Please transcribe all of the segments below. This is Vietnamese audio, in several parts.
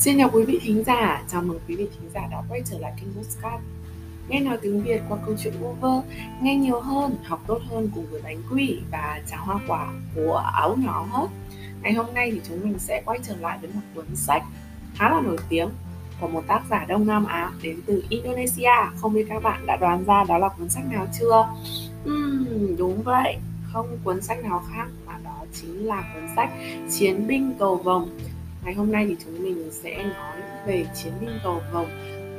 Xin chào quý vị thính giả, chào mừng quý vị thính giả đã quay trở lại kênh Postcard. Nghe nói tiếng Việt qua câu chuyện uber, nghe nhiều hơn, học tốt hơn cùng với bánh quy và trà hoa quả của áo nhỏ hết Ngày hôm nay thì chúng mình sẽ quay trở lại với một cuốn sách khá là nổi tiếng của một tác giả Đông Nam Á đến từ Indonesia. Không biết các bạn đã đoán ra đó là cuốn sách nào chưa? Uhm, đúng vậy, không cuốn sách nào khác mà đó chính là cuốn sách Chiến binh cầu vồng ngày hôm nay thì chúng mình sẽ nói về chiến binh cầu vồng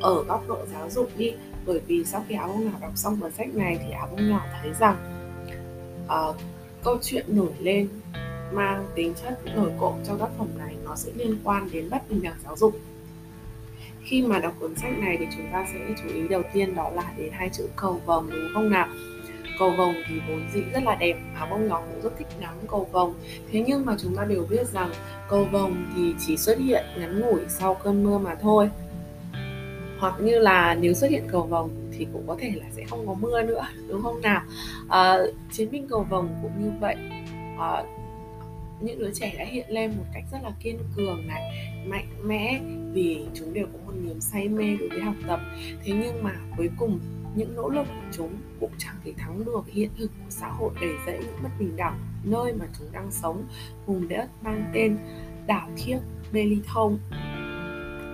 ở góc độ giáo dục đi. Bởi vì sau khi áo bông nhỏ đọc xong cuốn sách này thì áo bông nhỏ thấy rằng uh, câu chuyện nổi lên mang tính chất nổi cộm trong tác phẩm này nó sẽ liên quan đến bất bình đẳng giáo dục. Khi mà đọc cuốn sách này thì chúng ta sẽ chú ý đầu tiên đó là đến hai chữ cầu vồng đúng không nào? Cầu vồng thì vốn dĩ rất là đẹp áo bông nhỏ cũng rất thích ngắm cầu vồng. Thế nhưng mà chúng ta đều biết rằng cầu vồng thì chỉ xuất hiện ngắn ngủi sau cơn mưa mà thôi. Hoặc như là nếu xuất hiện cầu vồng thì cũng có thể là sẽ không có mưa nữa đúng không nào? À, chiến binh cầu vồng cũng như vậy. À, những đứa trẻ đã hiện lên một cách rất là kiên cường này mạnh mẽ vì chúng đều có một niềm say mê đối với học tập. Thế nhưng mà cuối cùng những nỗ lực của chúng cũng chẳng thể thắng được hiện thực của xã hội đầy rẫy những bất bình đẳng nơi mà chúng đang sống vùng đất mang tên đảo thiếc Belitung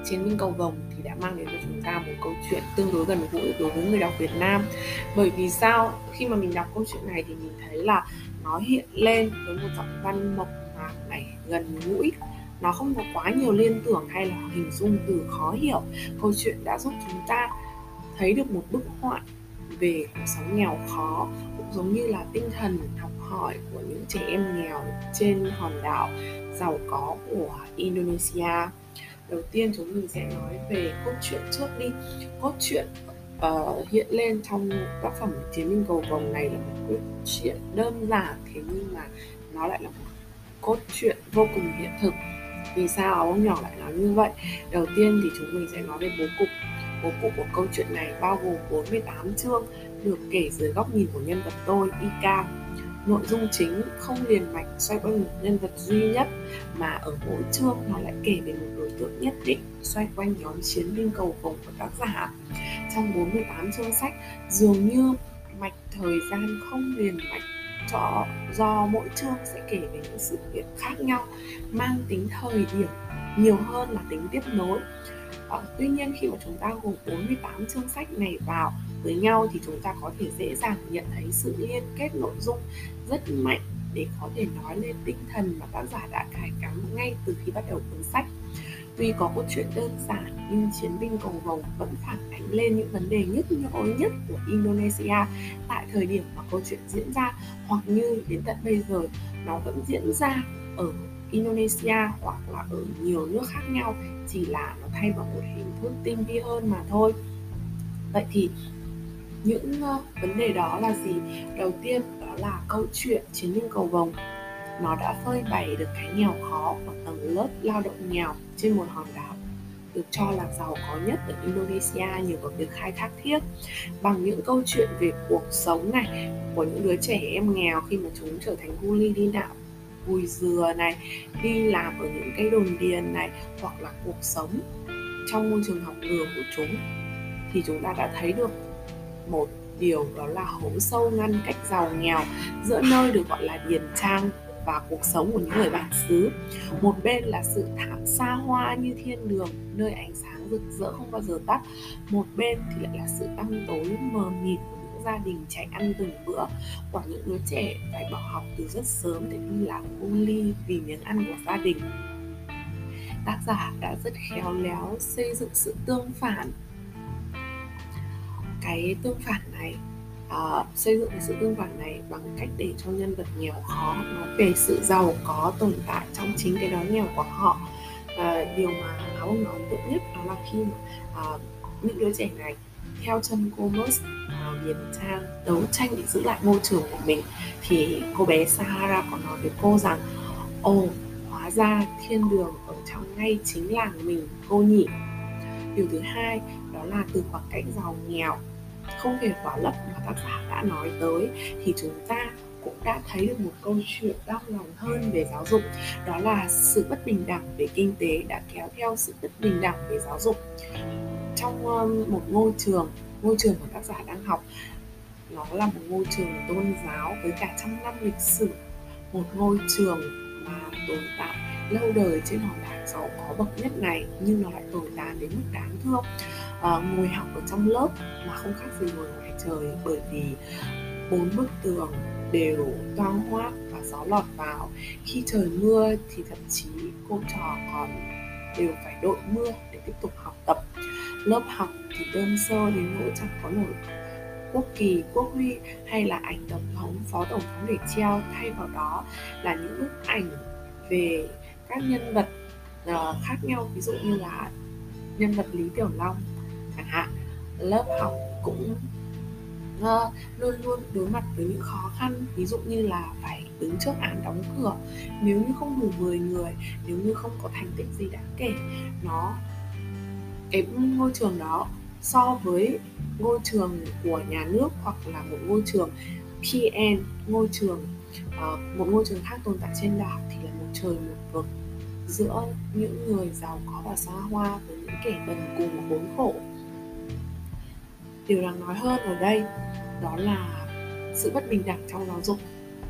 chiến binh cầu vồng thì đã mang đến cho chúng ta một câu chuyện tương đối gần gũi đối với người đọc Việt Nam. Bởi vì sao? Khi mà mình đọc câu chuyện này thì mình thấy là nó hiện lên với một giọng văn mộc mạc này, gần gũi. Nó không có quá nhiều liên tưởng hay là hình dung từ khó hiểu. Câu chuyện đã giúp chúng ta thấy được một bức họa về cuộc sống nghèo khó cũng giống như là tinh thần học hỏi của những trẻ em nghèo trên hòn đảo giàu có của Indonesia. Đầu tiên chúng mình sẽ nói về cốt truyện trước đi. Cốt truyện uh, hiện lên trong tác phẩm chiến binh cầu vồng này là một cốt truyện đơn giản thế nhưng mà nó lại là một cốt truyện vô cùng hiện thực. Vì sao? Ông nhỏ lại nói như vậy. Đầu tiên thì chúng mình sẽ nói về bố cục. Bố cục của câu chuyện này bao gồm 48 chương được kể dưới góc nhìn của nhân vật tôi, Ika. Nội dung chính không liền mạch xoay quanh một nhân vật duy nhất mà ở mỗi chương nó lại kể về một đối tượng nhất định xoay quanh nhóm chiến binh cầu vồng của tác giả. Trong 48 chương sách dường như mạch thời gian không liền mạch cho do mỗi chương sẽ kể về những sự việc khác nhau mang tính thời điểm nhiều hơn là tính tiếp nối ờ, tuy nhiên khi mà chúng ta gộp 48 chương sách này vào với nhau thì chúng ta có thể dễ dàng nhận thấy sự liên kết nội dung rất mạnh để có thể nói lên tinh thần mà tác giả đã cài cắm ngay từ khi bắt đầu cuốn sách. Tuy có cốt truyện đơn giản nhưng chiến binh cầu vồng vẫn phản ánh lên những vấn đề nhức nhối nhất của Indonesia tại thời điểm mà câu chuyện diễn ra hoặc như đến tận bây giờ nó vẫn diễn ra ở Indonesia hoặc là ở nhiều nước khác nhau chỉ là nó thay bằng một hình thức tinh vi hơn mà thôi. Vậy thì những uh, vấn đề đó là gì? Đầu tiên đó là câu chuyện chiến binh cầu vồng. Nó đã phơi bày được cái nghèo khó của tầng lớp lao động nghèo trên một hòn đảo được cho là giàu có nhất ở Indonesia nhờ vào việc khai thác thiết. Bằng những câu chuyện về cuộc sống này của những đứa trẻ em nghèo khi mà chúng trở thành guli đi đạo gùi dừa này, đi làm ở những cái đồn điền này, hoặc là cuộc sống trong môi trường học đường của chúng, thì chúng ta đã thấy được một điều đó là hố sâu ngăn cách giàu nghèo giữa nơi được gọi là điền trang và cuộc sống của những người bản xứ. Một bên là sự thảm xa hoa như thiên đường, nơi ánh sáng rực rỡ không bao giờ tắt. Một bên thì lại là sự tăm tối mờ mịt của gia đình chạy ăn từng bữa. Hoặc những đứa trẻ phải bỏ học từ rất sớm để đi làm cung ly vì miếng ăn của gia đình. Tác giả đã rất khéo léo xây dựng sự tương phản. Cái tương phản này uh, xây dựng sự tương phản này bằng cách để cho nhân vật nghèo khó nói về sự giàu có tồn tại trong chính cái đói nghèo của họ. Uh, điều mà áo ông nói ấn tượng nhất đó là khi mà uh, những đứa trẻ này theo chân cô Mers vào miền Trang đấu tranh để giữ lại môi trường của mình. Thì cô bé Sahara còn nói với cô rằng, ồ, hóa ra thiên đường ở trong ngay chính làng mình, cô nhỉ? Điều thứ hai, đó là từ khoảng cách giàu nghèo, không thể quá lấp mà tác giả đã nói tới, thì chúng ta cũng đã thấy được một câu chuyện đau lòng hơn về giáo dục, đó là sự bất bình đẳng về kinh tế đã kéo theo sự bất bình đẳng về giáo dục trong um, một ngôi trường ngôi trường mà tác giả đang học. Nó là một ngôi trường tôn giáo với cả trăm năm lịch sử. Một ngôi trường mà tồn tại lâu đời trên hòn đảo giàu có bậc nhất này nhưng nó lại tồi tàn đến mức đáng thương. À, ngồi học ở trong lớp mà không khác gì ngồi ngoài trời bởi vì bốn bức tường đều toang hoác và gió lọt vào. Khi trời mưa thì thậm chí cô trò còn đều phải đội mưa để tiếp tục học tập lớp học thì đơn sơ đến nỗi chẳng có nổi. Quốc kỳ, quốc huy hay là ảnh tổng thống, phó tổng thống để treo thay vào đó là những bức ảnh về các nhân vật uh, khác nhau. Ví dụ như là nhân vật Lý Tiểu Long chẳng hạn. Lớp học cũng uh, luôn luôn đối mặt với những khó khăn. Ví dụ như là phải đứng trước án đóng cửa. Nếu như không đủ 10 người nếu như không có thành tích gì đáng kể nó cái ngôi trường đó so với ngôi trường của nhà nước hoặc là một ngôi trường PN ngôi trường uh, một ngôi trường khác tồn tại trên đảo thì là một trời một vực giữa những người giàu có và xa hoa với những kẻ bần cùng khốn khổ. Điều đáng nói hơn ở đây đó là sự bất bình đẳng trong giáo dục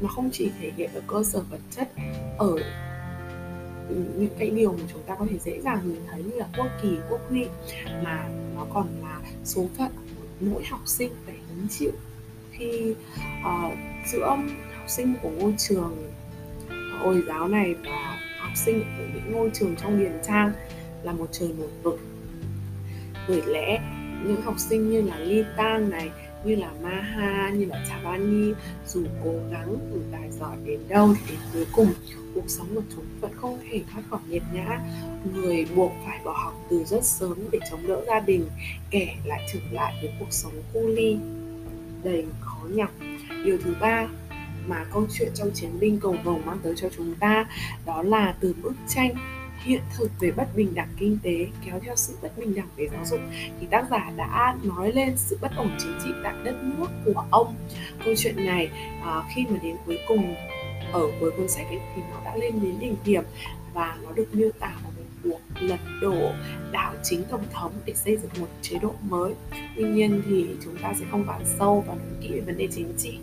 nó không chỉ thể hiện ở cơ sở vật chất ở những cái điều mà chúng ta có thể dễ dàng nhìn thấy như là quốc kỳ quốc huy mà nó còn là số phận mỗi học sinh phải hứng chịu. Khi uh, giữa học sinh của ngôi trường hồi giáo này và học sinh của những ngôi trường trong điền trang là một trời một vực. Bởi lẽ những học sinh như là ly tang này như là Maha, như là Chavani dù cố gắng dù tài giỏi đến đâu thì đến cuối cùng cuộc sống của chúng vẫn không thể thoát khỏi nghiệt ngã. Người buộc phải bỏ học từ rất sớm để chống đỡ gia đình kẻ lại trở lại với cuộc sống cu ly đầy khó nhọc. Điều thứ ba mà câu chuyện trong chiến binh cầu vồng mang tới cho chúng ta đó là từ bức tranh hiện thực về bất bình đẳng kinh tế kéo theo sự bất bình đẳng về giáo dục thì tác giả đã nói lên sự bất ổn chính trị tại đất nước của ông. Câu chuyện này à, khi mà đến cuối cùng ở cuối cuốn sách ấy, thì nó đã lên đến đỉnh điểm và nó được miêu tả là một cuộc lật đổ đảo chính tổng thống để xây dựng một chế độ mới. Tuy nhiên thì chúng ta sẽ không bàn sâu và nói kỹ về vấn đề chính trị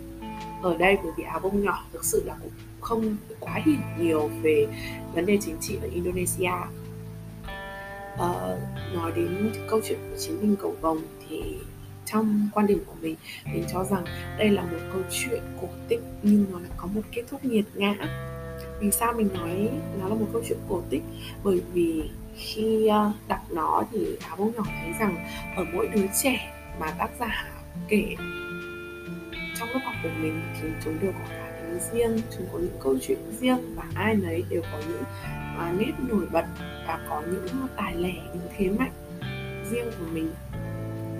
ở đây bởi vì áo bông nhỏ thực sự là cũng không quá hiểu nhiều về vấn đề chính trị ở Indonesia. Uh, nói đến câu chuyện của chiến binh cầu vồng thì trong quan điểm của mình mình cho rằng đây là một câu chuyện cổ tích nhưng nó lại có một kết thúc nghiệt ngã. Vì sao mình nói nó là một câu chuyện cổ tích? Bởi vì khi ờ, đọc nó thì áo bông nhỏ thấy rằng ở mỗi đứa trẻ mà tác giả kể trong lớp học của mình thì chúng đều có riêng chúng có những câu chuyện riêng và ai nấy đều có những à, nét nổi bật và có những tài lẻ những thế mạnh riêng của mình.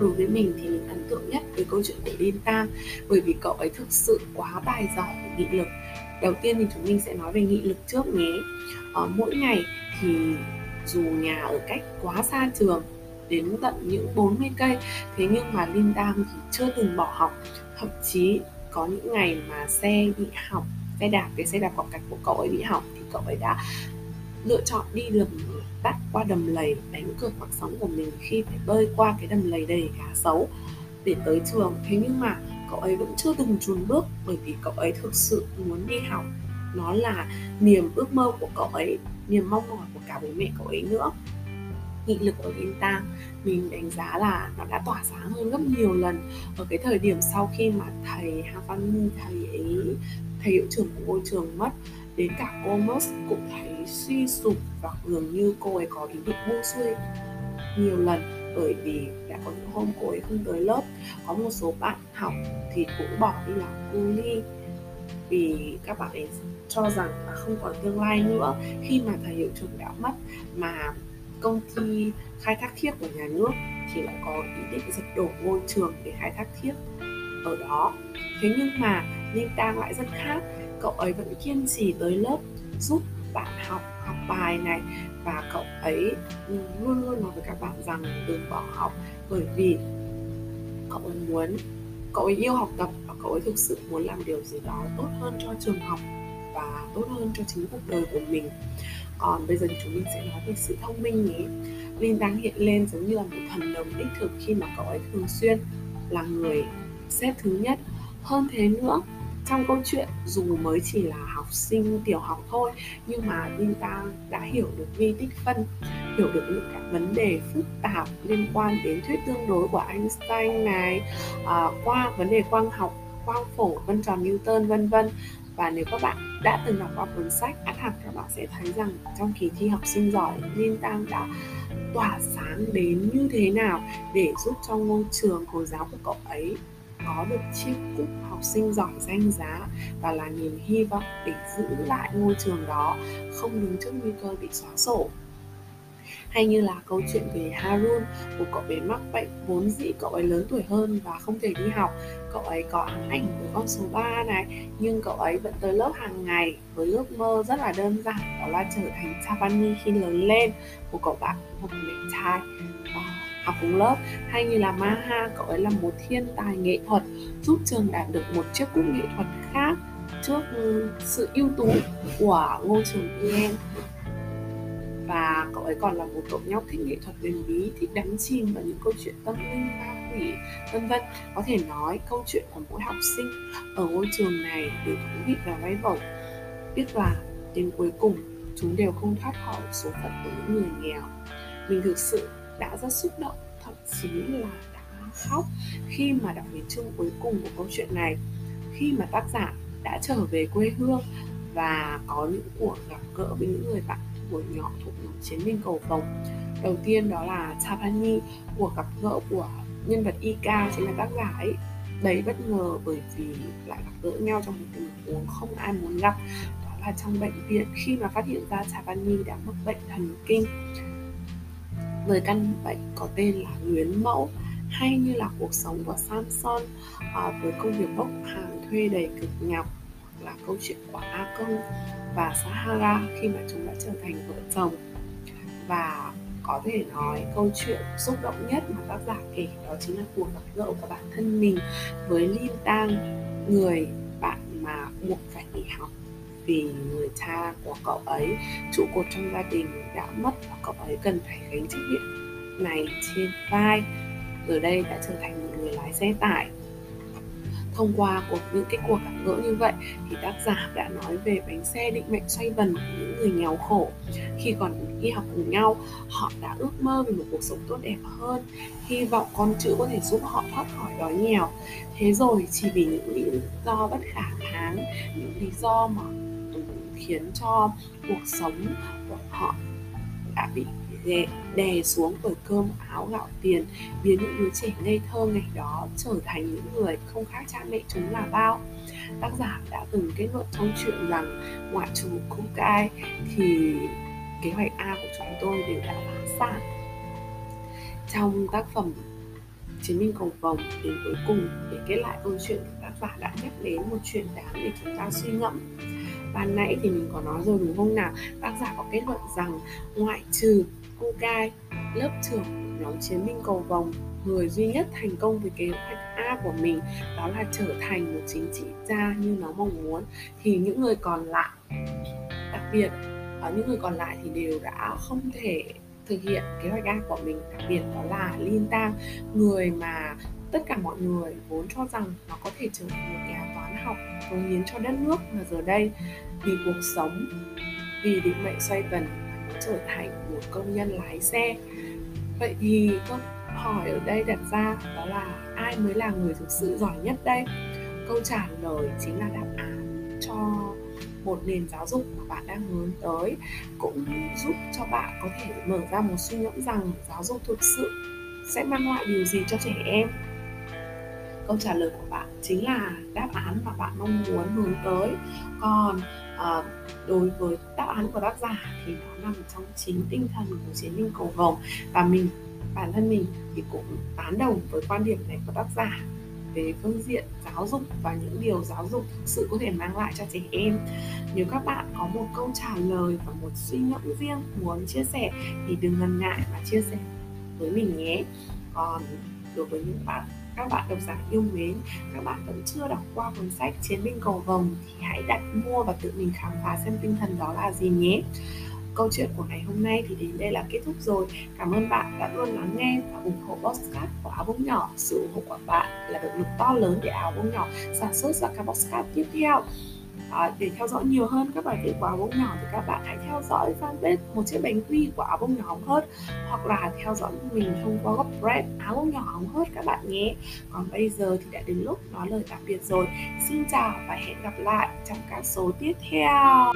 Đối với mình thì mình ấn tượng nhất với câu chuyện của Đinh Tam bởi vì cậu ấy thực sự quá tài giỏi về nghị lực. Đầu tiên thì chúng mình sẽ nói về nghị lực trước nhé. À, mỗi ngày thì dù nhà ở cách quá xa trường đến tận những 40 cây thế nhưng mà Linh Tam thì chưa từng bỏ học. Thậm chí có những ngày mà xe bị hỏng, xe đạp, cái xe đạp cọc cạch của cậu ấy bị hỏng thì cậu ấy đã lựa chọn đi đường tắt qua đầm lầy, đánh cược mạng sống của mình khi phải bơi qua cái đầm lầy đầy cá sấu để tới trường. Thế nhưng mà cậu ấy vẫn chưa từng chùn bước bởi vì cậu ấy thực sự muốn đi học. Nó là niềm ước mơ của cậu ấy, niềm mong mỏi của cả bố mẹ cậu ấy nữa nghị lực ở Linh Tang mình đánh giá là nó đã tỏa sáng hơn gấp nhiều lần. Ở cái thời điểm sau khi mà thầy Hà Văn thầy ấy, thầy hiệu trưởng của ngôi trường mất, đến cả cô mus cũng thấy suy sụp và dường như cô ấy có ý định buông xuôi nhiều lần. Bởi vì đã có những hôm cô ấy không tới lớp, có một số bạn học thì cũng bỏ đi làm cu ly vì các bạn ấy cho rằng là không còn tương lai nữa khi mà thầy hiệu trưởng đã mất, mà công ty khai thác thiết của nhà nước thì lại có ý định giật đổ ngôi trường để khai thác thiết ở đó. Thế nhưng mà Ninh Tang lại rất khác. Cậu ấy vẫn kiên trì tới lớp giúp bạn học học bài này và cậu ấy luôn luôn nói với các bạn rằng đừng bỏ học bởi vì cậu ấy muốn, cậu ấy yêu học tập và cậu ấy thực sự muốn làm điều gì đó tốt hơn cho trường học và tốt hơn cho chính cuộc đời của mình còn bây giờ thì chúng mình sẽ nói về sự thông minh nhé Linh đang hiện lên giống như là một thần đồng đích thực khi mà cậu ấy thường xuyên là người xếp thứ nhất. Hơn thế nữa trong câu chuyện dù mới chỉ là học sinh tiểu học thôi nhưng mà Linh Tang đã hiểu được vi tích phân hiểu được những cái vấn đề phức tạp liên quan đến thuyết tương đối của Einstein này à, qua vấn đề quang học quang phổ vân tròn Newton vân vân và nếu các bạn đã từng đọc qua cuốn sách ắt hẳn các bạn sẽ thấy rằng trong kỳ thi học sinh giỏi Linh tăng đã tỏa sáng đến như thế nào để giúp cho ngôi trường hồi giáo của cậu ấy có được chiếc cúp học sinh giỏi danh giá và là niềm hy vọng để giữ lại ngôi trường đó, không đứng trước nguy cơ bị xóa sổ hay như là câu chuyện về Harun, một cậu bé mắc bệnh vốn dĩ cậu ấy lớn tuổi hơn và không thể đi học. Cậu ấy có ám ảnh với con số 3 này, nhưng cậu ấy vẫn tới lớp hàng ngày với ước mơ rất là đơn giản, đó là trở thành Chavani khi lớn lên. Một cậu bạn một bé trai à, học cùng lớp. Hay như là Maha, cậu ấy là một thiên tài nghệ thuật, giúp trường đạt được một chiếc cúp nghệ thuật khác trước sự ưu tú của ngôi trường VN và cậu ấy còn là một cậu nhóc thích nghệ thuật huyền bí thích đắm chìm vào những câu chuyện tâm linh, ma quỷ, vân vân. Có thể nói câu chuyện của mỗi học sinh ở ngôi trường này đều thú vị và vay vẩy biết là đến cuối cùng, chúng đều không thoát khỏi số phận của những người nghèo. Mình thực sự đã rất xúc động, thậm chí là đã khóc khi mà đọc đến chương cuối cùng của câu chuyện này. Khi mà tác giả đã trở về quê hương và có những cuộc gặp gỡ với những người bạn của nhỏ thuộc nhóm chiến binh cầu vồng. Đầu tiên đó là Tapani cuộc gặp gỡ của nhân vật Ika chính là tác giả ấy đầy bất ngờ bởi vì lại gặp gỡ nhau trong một tình huống không ai muốn gặp. Đó là trong bệnh viện khi mà phát hiện ra Tapani đã mắc bệnh thần kinh. Với căn bệnh có tên là luyến mẫu hay như là cuộc sống của Samson à, với công việc bốc hàng thuê đầy cực nhọc là câu chuyện của A Công và Sahara khi mà chúng đã trở thành vợ chồng. Và có thể nói câu chuyện xúc động nhất mà tác giả kể đó chính là cuộc gặp gỡ của bản thân mình với Lin Tang người bạn mà buộc phải nghỉ học. Vì người cha của cậu ấy, trụ cột trong gia đình, đã mất và cậu ấy cần phải gánh trách nhiệm này trên vai. Giờ đây đã trở thành một người lái xe tải thông qua cuộc những cái cuộc gặp gỡ như vậy thì tác giả đã nói về bánh xe định mệnh xoay vần của những người nghèo khổ. Khi còn đi học cùng nhau họ đã ước mơ về một cuộc sống tốt đẹp hơn. Hy vọng con chữ có thể giúp họ thoát khỏi đói nghèo. Thế rồi chỉ vì những lý do bất khả kháng những lý do mà khiến cho cuộc sống của họ đã bị đè, đè xuống bởi cơm áo gạo tiền, biến những đứa trẻ ngây thơ ngày đó trở thành những người không khác cha mẹ chúng là bao. Tác giả đã từng kết luận trong chuyện rằng ngoại trừ Kukai thì kế hoạch A của chúng tôi đều đã phá sản. Trong tác phẩm chiến binh cầu vồng đến cuối cùng, để kết lại câu chuyện tác giả đã nhắc đến một chuyện đáng để chúng ta suy ngẫm. Ban nãy thì mình có nói rồi đúng không nào? Tác giả có kết luận rằng ngoại trừ Kukai lớp trưởng nhóm chiến binh cầu vồng. Người duy nhất thành công với kế hoạch A của mình đó là trở thành một chính trị gia như nó mong muốn thì những người còn lại, đặc biệt ở những người còn lại thì đều đã không thể thực hiện kế hoạch A của mình. Đặc biệt đó là Lin Tang, người mà tất cả mọi người vốn cho rằng nó có thể trở thành một nhà toán học cống hiến cho đất nước mà giờ đây vì cuộc sống, vì định mệnh xoay vần trở thành một công nhân lái xe. Vậy thì câu hỏi ở đây đặt ra đó là ai mới là người thực sự giỏi nhất đây? Câu trả lời chính là đáp án cho một nền giáo dục mà bạn đang hướng tới, cũng giúp cho bạn có thể mở ra một suy ngẫm rằng giáo dục thực sự sẽ mang lại điều gì cho trẻ em. Câu trả lời của bạn chính là đáp án mà bạn mong muốn hướng tới. Còn à, đối với đáp án của tác giả thì nó nằm trong chính tinh thần của chiến binh cầu vồng. Và mình bản thân mình thì cũng tán đồng với quan điểm này của tác giả về phương diện giáo dục và những điều giáo dục thực sự có thể mang lại cho trẻ em. Nếu các bạn có một câu trả lời và một suy ngẫm riêng muốn chia sẻ thì đừng ngần ngại mà chia sẻ với mình nhé. Còn đối với những bạn các bạn độc giả yêu mến, các bạn vẫn chưa đọc qua cuốn sách chiến binh cầu vồng thì hãy đặt mua và tự mình khám phá xem tinh thần đó là gì nhé. Câu chuyện của ngày hôm nay thì đến đây là kết thúc rồi. Cảm ơn bạn đã luôn lắng nghe và ủng hộ podcast của áo bông nhỏ. Sự ủng hộ của bạn là động lực to lớn để áo bông nhỏ sản xuất ra các podcast tiếp theo à, để theo dõi nhiều hơn các bài viết của áo bông nhỏ thì các bạn hãy theo dõi fanpage một chiếc bánh quy của áo bông nhỏ hóng hớt hoặc là theo dõi mình thông qua góc brand áo bông nhỏ hóng hớt các bạn nhé. Còn bây giờ thì đã đến lúc nói lời tạm biệt rồi. Xin chào và hẹn gặp lại trong các số tiếp theo.